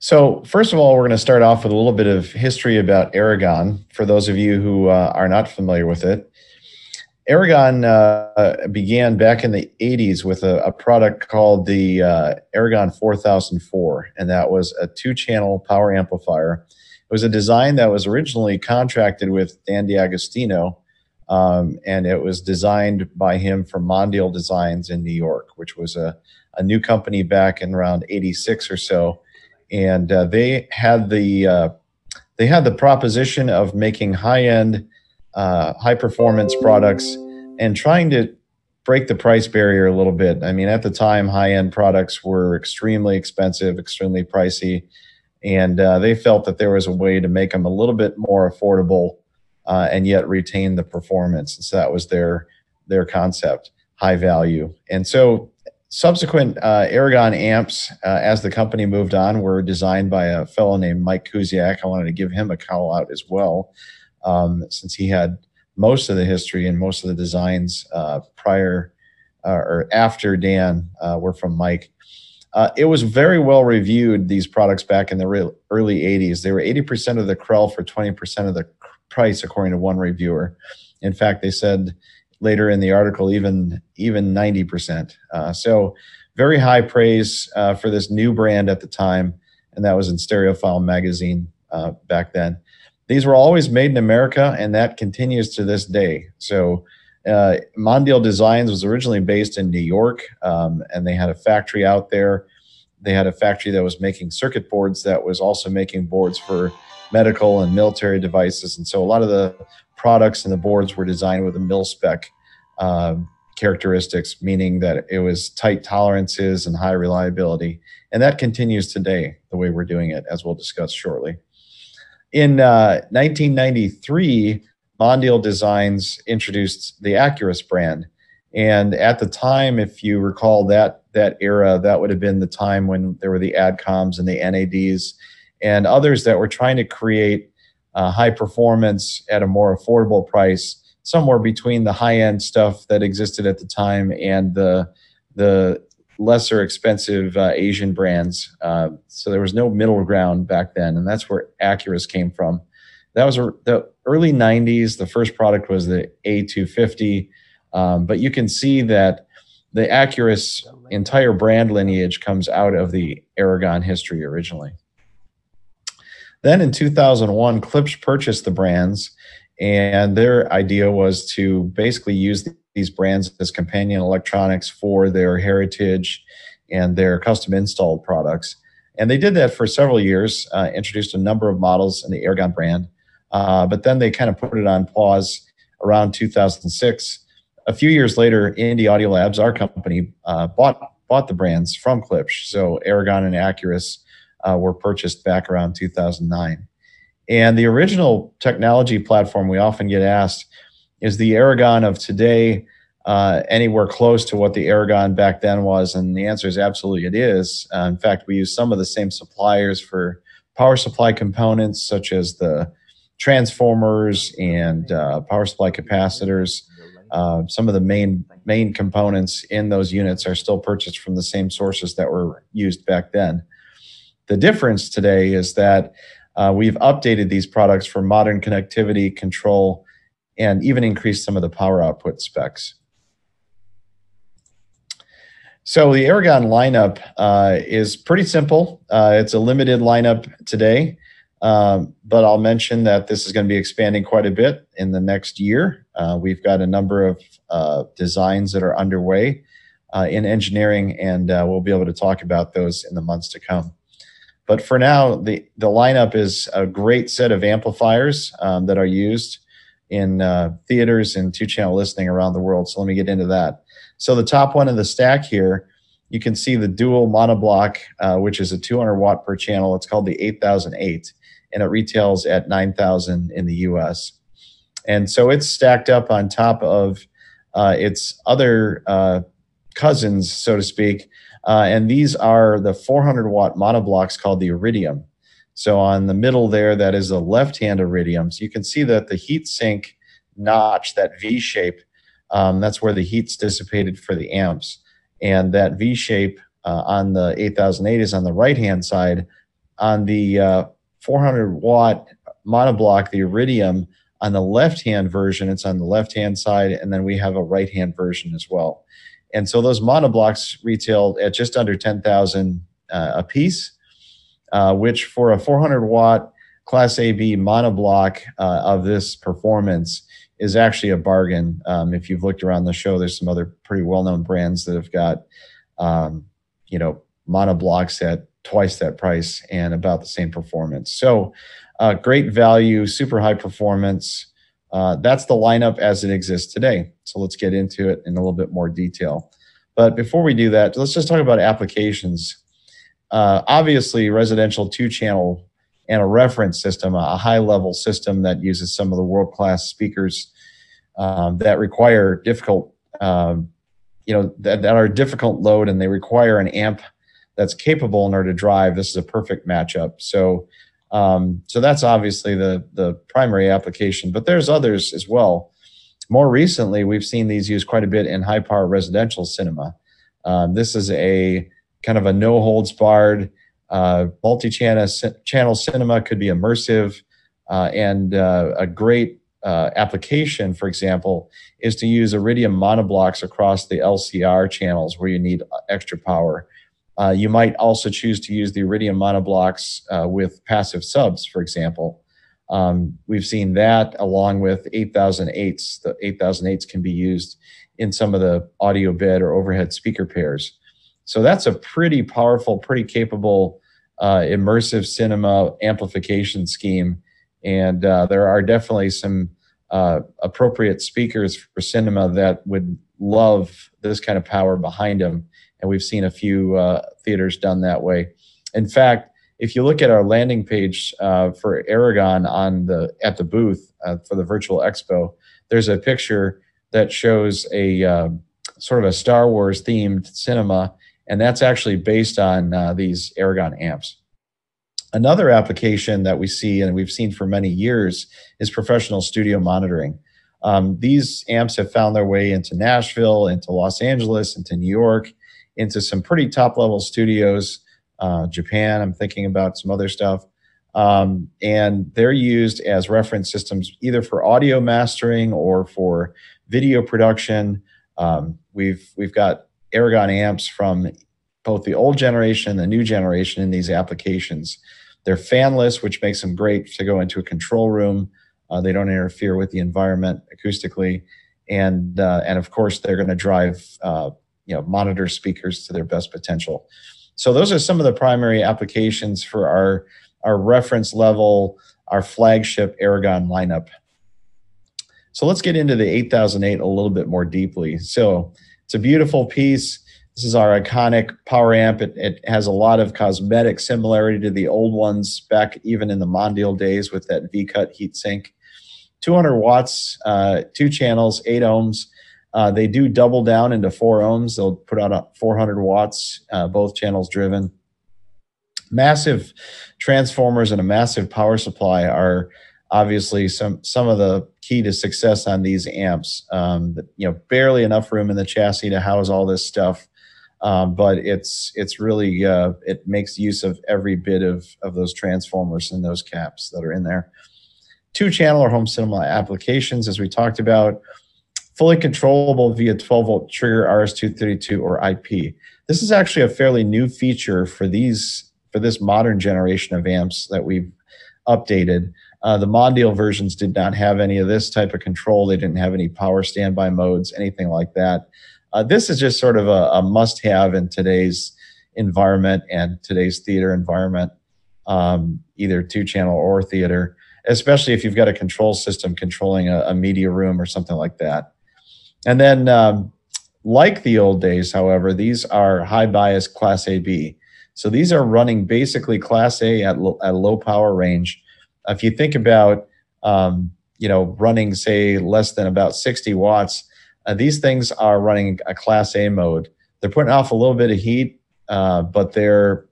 So, first of all, we're going to start off with a little bit of history about Aragon for those of you who uh, are not familiar with it. Aragon uh, began back in the 80s with a, a product called the uh, Aragon 4004, and that was a two channel power amplifier. It was a design that was originally contracted with Dan D'Agostino, um, and it was designed by him for Mondial Designs in New York, which was a, a new company back in around 86 or so and uh, they had the uh, they had the proposition of making high end, uh, high performance products and trying to break the price barrier a little bit. I mean, at the time, high end products were extremely expensive, extremely pricey, and uh, they felt that there was a way to make them a little bit more affordable uh, and yet retain the performance. And so that was their their concept, high value. And so subsequent uh, Aragon amps, uh, as the company moved on, were designed by a fellow named Mike Kusiak. I wanted to give him a call out as well, um, since he had most of the history and most of the designs uh, prior uh, or after Dan uh, were from Mike. Uh, it was very well reviewed, these products back in the re- early 80s. They were 80% of the Krell for 20% of the price, according to one reviewer. In fact, they said later in the article even even 90%. Uh, so very high praise uh, for this new brand at the time, and that was in Stereophile magazine uh, back then. These were always made in America, and that continues to this day. So uh, Mondial Designs was originally based in New York, um, and they had a factory out there. They had a factory that was making circuit boards that was also making boards for medical and military devices. And so a lot of the products and the boards were designed with a mil spec uh, characteristics, meaning that it was tight tolerances and high reliability. And that continues today, the way we're doing it, as we'll discuss shortly. In uh, 1993, Mondial Designs introduced the Acurus brand. And at the time, if you recall that that era, that would have been the time when there were the ADCOMs and the NADs and others that were trying to create uh, high performance at a more affordable price, somewhere between the high end stuff that existed at the time and the the lesser expensive uh, Asian brands. Uh, so there was no middle ground back then, and that's where Acurus came from. That was a, the early '90s. The first product was the A250, um, but you can see that the Acurus entire brand lineage comes out of the Aragon history originally. Then in 2001, Klipsch purchased the brands, and their idea was to basically use these brands as companion electronics for their heritage and their custom installed products. And they did that for several years, uh, introduced a number of models in the Aragon brand, uh, but then they kind of put it on pause around 2006. A few years later, Indy Audio Labs, our company, uh, bought bought the brands from Klipsch. So Aragon and Acurus uh, were purchased back around 2009. And the original technology platform we often get asked is the Aragon of today uh, anywhere close to what the Aragon back then was? And the answer is absolutely it is. Uh, in fact, we use some of the same suppliers for power supply components, such as the transformers and uh, power supply capacitors. Uh, some of the main main components in those units are still purchased from the same sources that were used back then. The difference today is that uh, we've updated these products for modern connectivity, control, and even increased some of the power output specs. So the Aragon lineup uh, is pretty simple. Uh, it's a limited lineup today, um, but I'll mention that this is going to be expanding quite a bit in the next year. Uh, we've got a number of uh, designs that are underway uh, in engineering, and we'll be able to talk about those in the months to come. But for now, the, the lineup is a great set of amplifiers um, that are used in uh, theaters and two channel listening around the world. So let me get into that. So the top one in the stack here, you can see the dual monoblock, uh, which is a 200 watt per channel. It's called the 8008 and it retails at 9,000 in the US. And so it's stacked up on top of uh, its other uh, cousins, so to speak, uh, and these are the 400 watt monoblocks called the Iridium. So on the middle there, that is the left-hand Iridium. So you can see that the heat sink notch, that V shape, um, that's where the heat's dissipated for the amps. And that V shape uh, on the 8008 is on the right-hand side on the uh, 400 watt monoblock, the Iridium, on the left hand version, it's on the left hand side, and then we have a right hand version as well. And so those monoblocks retail at just under 10,000 uh, a piece, uh, which for a 400 watt Class AB monoblock uh, of this performance is actually a bargain. Um, if you've looked around the show, there's some other pretty well known brands that have got, um, you know, monoblocks at twice that price and about the same performance. So, uh, great value, super high performance. Uh, that's the lineup as it exists today. So let's get into it in a little bit more detail. But before we do that, let's just talk about applications. Uh, obviously, residential two channel and a reference system, a high level system that uses some of the world class speakers um, that require difficult, um, you know, that, that are difficult load and they require an amp that's capable in order to drive. This is a perfect matchup. So, um, so that's obviously the the primary application, but there's others as well. More recently, we've seen these used quite a bit in high power residential cinema. Um, this is a kind of a no holds barred uh, multi-channel channel cinema could be immersive, uh, and uh, a great uh, application, for example, is to use Iridium monoblocks across the LCR channels where you need extra power. Uh, you might also choose to use the Iridium monoblocks uh, with passive subs, for example. Um, we've seen that along with 8008s. The 8008s can be used in some of the audio bed or overhead speaker pairs. So that's a pretty powerful, pretty capable uh, immersive cinema amplification scheme. And uh, there are definitely some uh, appropriate speakers for cinema that would love this kind of power behind them. And we've seen a few uh, theaters done that way. In fact, if you look at our landing page uh, for Aragon on the at the booth uh, for the virtual expo, there's a picture that shows a sort of a Star Wars themed cinema and that's actually based on uh, these Aragon amps. Another application that we see and we've seen for many years is professional studio monitoring. Um, these amps have found their way into Nashville, into Los Angeles, into New York, into some pretty top level studios, uh, Japan. I'm thinking about some other stuff. Um, and they're used as reference systems either for audio mastering or for video production. Um, we've we've got Aragon amps from both the old generation and the new generation in these applications. They're fanless, which makes them great to go into a control room. Uh, they don't interfere with the environment acoustically, and uh, and of course they're going to drive uh, you know monitor speakers to their best potential. So those are some of the primary applications for our our reference level, our flagship Aragon lineup. So let's get into the 8008 a little bit more deeply. So it's a beautiful piece. This is our iconic power amp. It, it, has a lot of cosmetic similarity to the old ones back even in the Mondial days with that V-cut heatsink. 200 watts, uh, two channels, eight ohms. Uh, they do double down into four ohms. They'll put out 400 watts, uh, both channels driven. Massive transformers and a massive power supply are obviously some some of the key to success on these amps. Um, you know, barely enough room in the chassis to house all this stuff, um, but it's it's really uh, it makes use of every bit of of those transformers and those caps that are in there. Two channel or home cinema applications, as we talked about, fully controllable via 12 volt trigger RS232 or IP. This is actually a fairly new feature for these for this modern generation of amps that we've updated. Uh, the Mondial versions did not have any of this type of control. They didn't have any power standby modes, anything like that. Uh, this is just sort of a, a must have in today's environment and today's theater environment, um, either two channel or theater, especially if you've got a control system controlling a, a media room or something like that. And then, um, like the old days, however, these are high bias Class AB. So these are running basically Class A at, lo- at low power range if you think about, um, you know, running say less than about 60 watts, uh, these things are running a Class A mode. They're putting off a little bit of heat, uh, but they're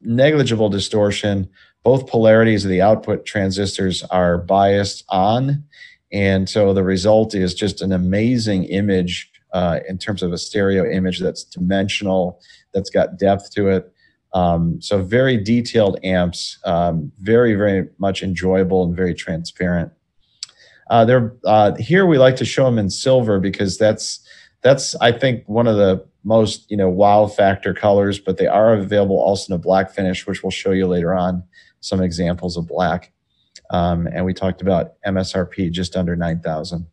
negligible distortion. Both polarities of the output transistors are biased on, and so the result is just an amazing image uh, in terms of a stereo image that's dimensional, that's got depth to it. Um, so very detailed amps, um, very, very much enjoyable and very transparent. Uh, they're uh, here. We like to show them in silver because that's that's I think one of the most you know wow factor colors. But they are available also in a black finish, which we'll show you later on some examples of black. Um, and we talked about MSRP just under nine thousand.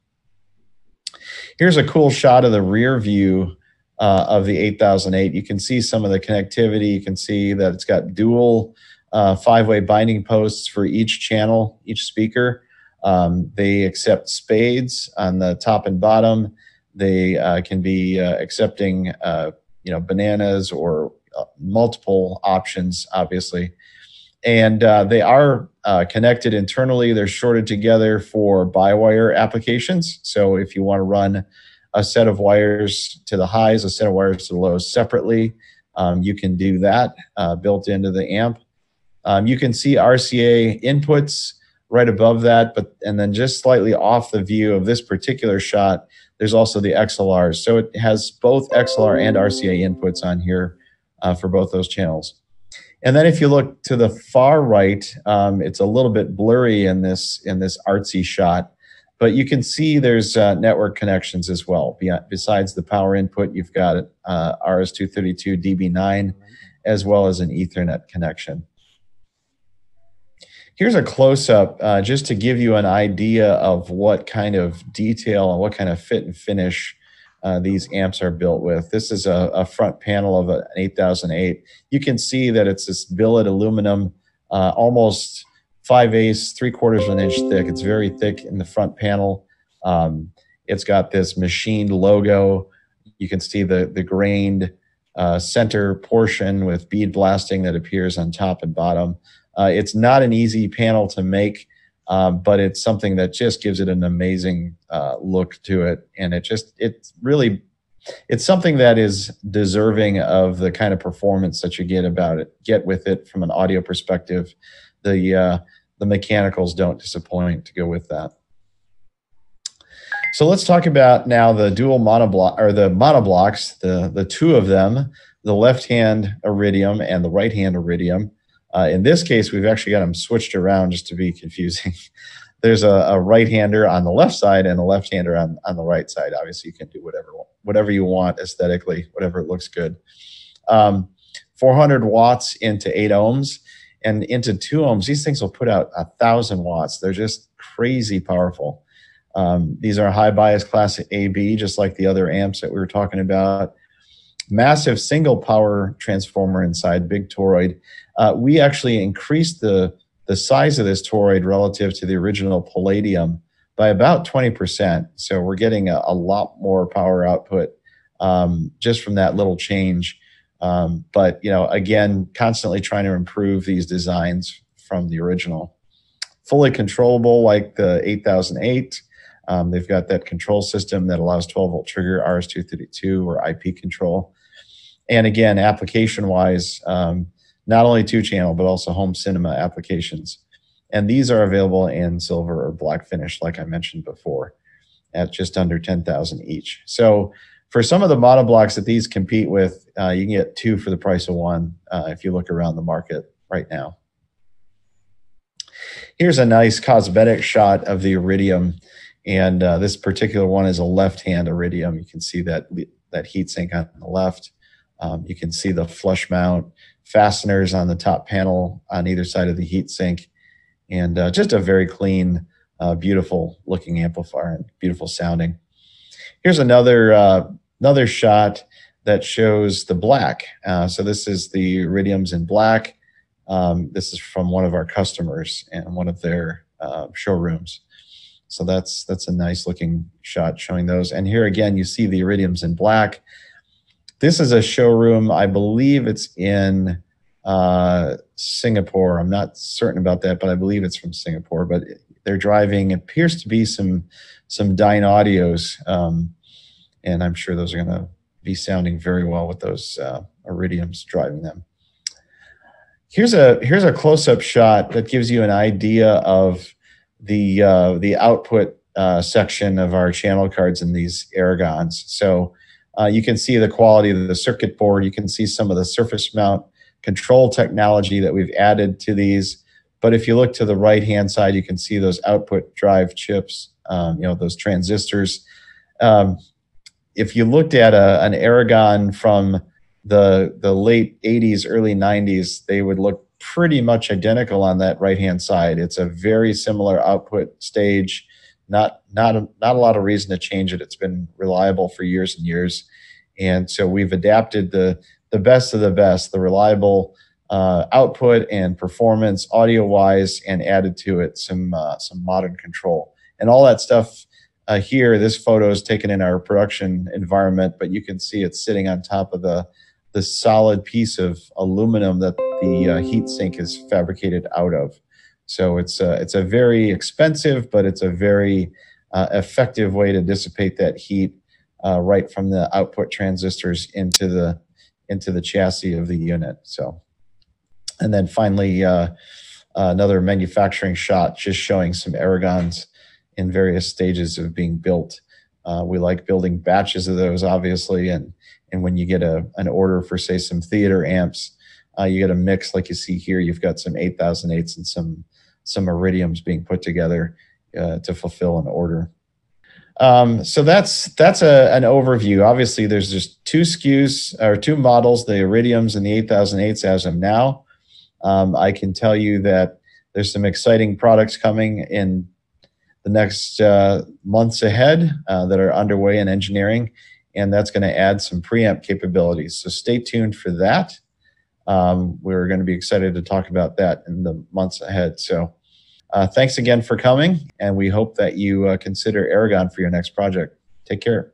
Here's a cool shot of the rear view uh, of the 8008. You can see some of the connectivity. You can see that it's got dual uh, five-way binding posts for each channel, each speaker. Um, they accept spades on the top and bottom. They uh, can be uh, accepting, uh, you know, bananas or uh, multiple options, obviously. And they are uh, connected internally. They're shorted together for by-wire applications. So if you want to run a set of wires to the highs, a set of wires to the lows separately, um, you can do that built into the amp. Um, you can see RCA inputs right above that, but and then just slightly off the view of this particular shot, there's also the XLRs. So it has both XLR and RCA inputs on here uh, for both those channels. And then if you look to the far right, um, it's a little bit blurry in this in this artsy shot, but you can see there's uh, network connections as well. Besides the power input, you've got uh, RS-232 DB9, as well as an Ethernet connection. Here's a close up uh, just to give you an idea of what kind of detail and what kind of fit and finish uh, these amps are built with. This is a, a front panel of an 8008. You can see that it's this billet aluminum, uh, almost 5 eighths, three quarters of an inch thick. It's very thick in the front panel. Um, it's got this machined logo. You can see the, the grained uh, center portion with bead blasting that appears on top and bottom. Uh, it's not an easy panel to make, um, but it's something that just gives it an amazing uh, look to it, and it just it's really it's something that is deserving of the kind of performance that you get about it get with it from an audio perspective. The uh, the mechanicals don't disappoint to go with that. So let's talk about now the dual monoblock or the monoblocks, the the two of them, the left hand iridium and the right hand iridium. Uh, in this case, we've actually got them switched around just to be confusing. There's a, a right-hander on the left side and a left-hander on, on the right side. Obviously, you can do whatever whatever you want aesthetically, whatever looks good. Um, 400 watts into 8 ohms and into 2 ohms. These things will put out a 1,000 watts. They're just crazy powerful. Um, these are high bias class AB, just like the other amps that we were talking about massive single power transformer inside, big toroid. Uh, we actually increased the, the size of this toroid relative to the original Palladium by about 20%. So we're getting a, a lot more power output um, just from that little change. Um, but you know, again, constantly trying to improve these designs from the original. Fully controllable like the 8008. Um, they've got that control system that allows 12 volt trigger, RS-232 or IP control. And again, application wise, um, not only two channel, but also home cinema applications. And these are available in silver or black finish, like I mentioned before, at just under 10,000 each. So for some of the monoblocks that these compete with, uh, you can get two for the price of one uh, if you look around the market right now. Here's a nice cosmetic shot of the iridium and uh, this particular one is a left-hand iridium. You can see that, that heat sink on the left. Um, you can see the flush mount fasteners on the top panel on either side of the heat sink. And uh, just a very clean, uh, beautiful looking amplifier and beautiful sounding. Here's another, uh, another shot that shows the black. Uh, so this is the iridiums in black. Um, this is from one of our customers and one of their uh, showrooms. So that's that's a nice looking shot showing those. And here again, you see the iridiums in black. This is a showroom. I believe it's in uh, Singapore. I'm not certain about that, but I believe it's from Singapore. But they're driving. It appears to be some some Dynaudios, um, and I'm sure those are going to be sounding very well with those uh, iridiums driving them. Here's a here's a close up shot that gives you an idea of the uh, the output uh, section of our channel cards in these Aragons. So uh, you can see the quality of the circuit board. You can see some of the surface mount control technology that we've added to these. But if you look to the right hand side, you can see those output drive chips, um, you know, those transistors. Um, if you looked at a, an Aragon from the the late 80s, early 90s, they would look pretty much identical on that right hand side. It's a very similar output stage. Not not a, not a lot of reason to change it. It's been reliable for years and years, and so we've adapted the the best of the best, the reliable uh, output and performance audio wise, and added to it some uh, some modern control and all that stuff. Uh, here, this photo is taken in our production environment, but you can see it's sitting on top of the the solid piece of aluminum that the uh, heat sink is fabricated out of. So it's a, it's a very expensive, but it's a very uh, effective way to dissipate that heat uh, right from the output transistors into the into the chassis of the unit. So, and then finally, uh, another manufacturing shot just showing some Aragons in various stages of being built. Uh, we like building batches of those, obviously, and and when you get a an order for say some theater amps, uh, you get a mix like you see here. You've got some 8008s and some some iridiums being put together uh, to fulfill an order. Um, so that's that's a, an overview. Obviously, there's just two SKUs or two models, the iridiums and the 8008s as of now. Um, I can tell you that there's some exciting products coming in the next uh, months ahead uh, that are underway in engineering and that's going to add some preamp capabilities. So stay tuned for that. Um, we're going to be excited to talk about that in the months ahead. So uh, thanks again for coming, and we hope that you uh, consider Aragon for your next project. Take care.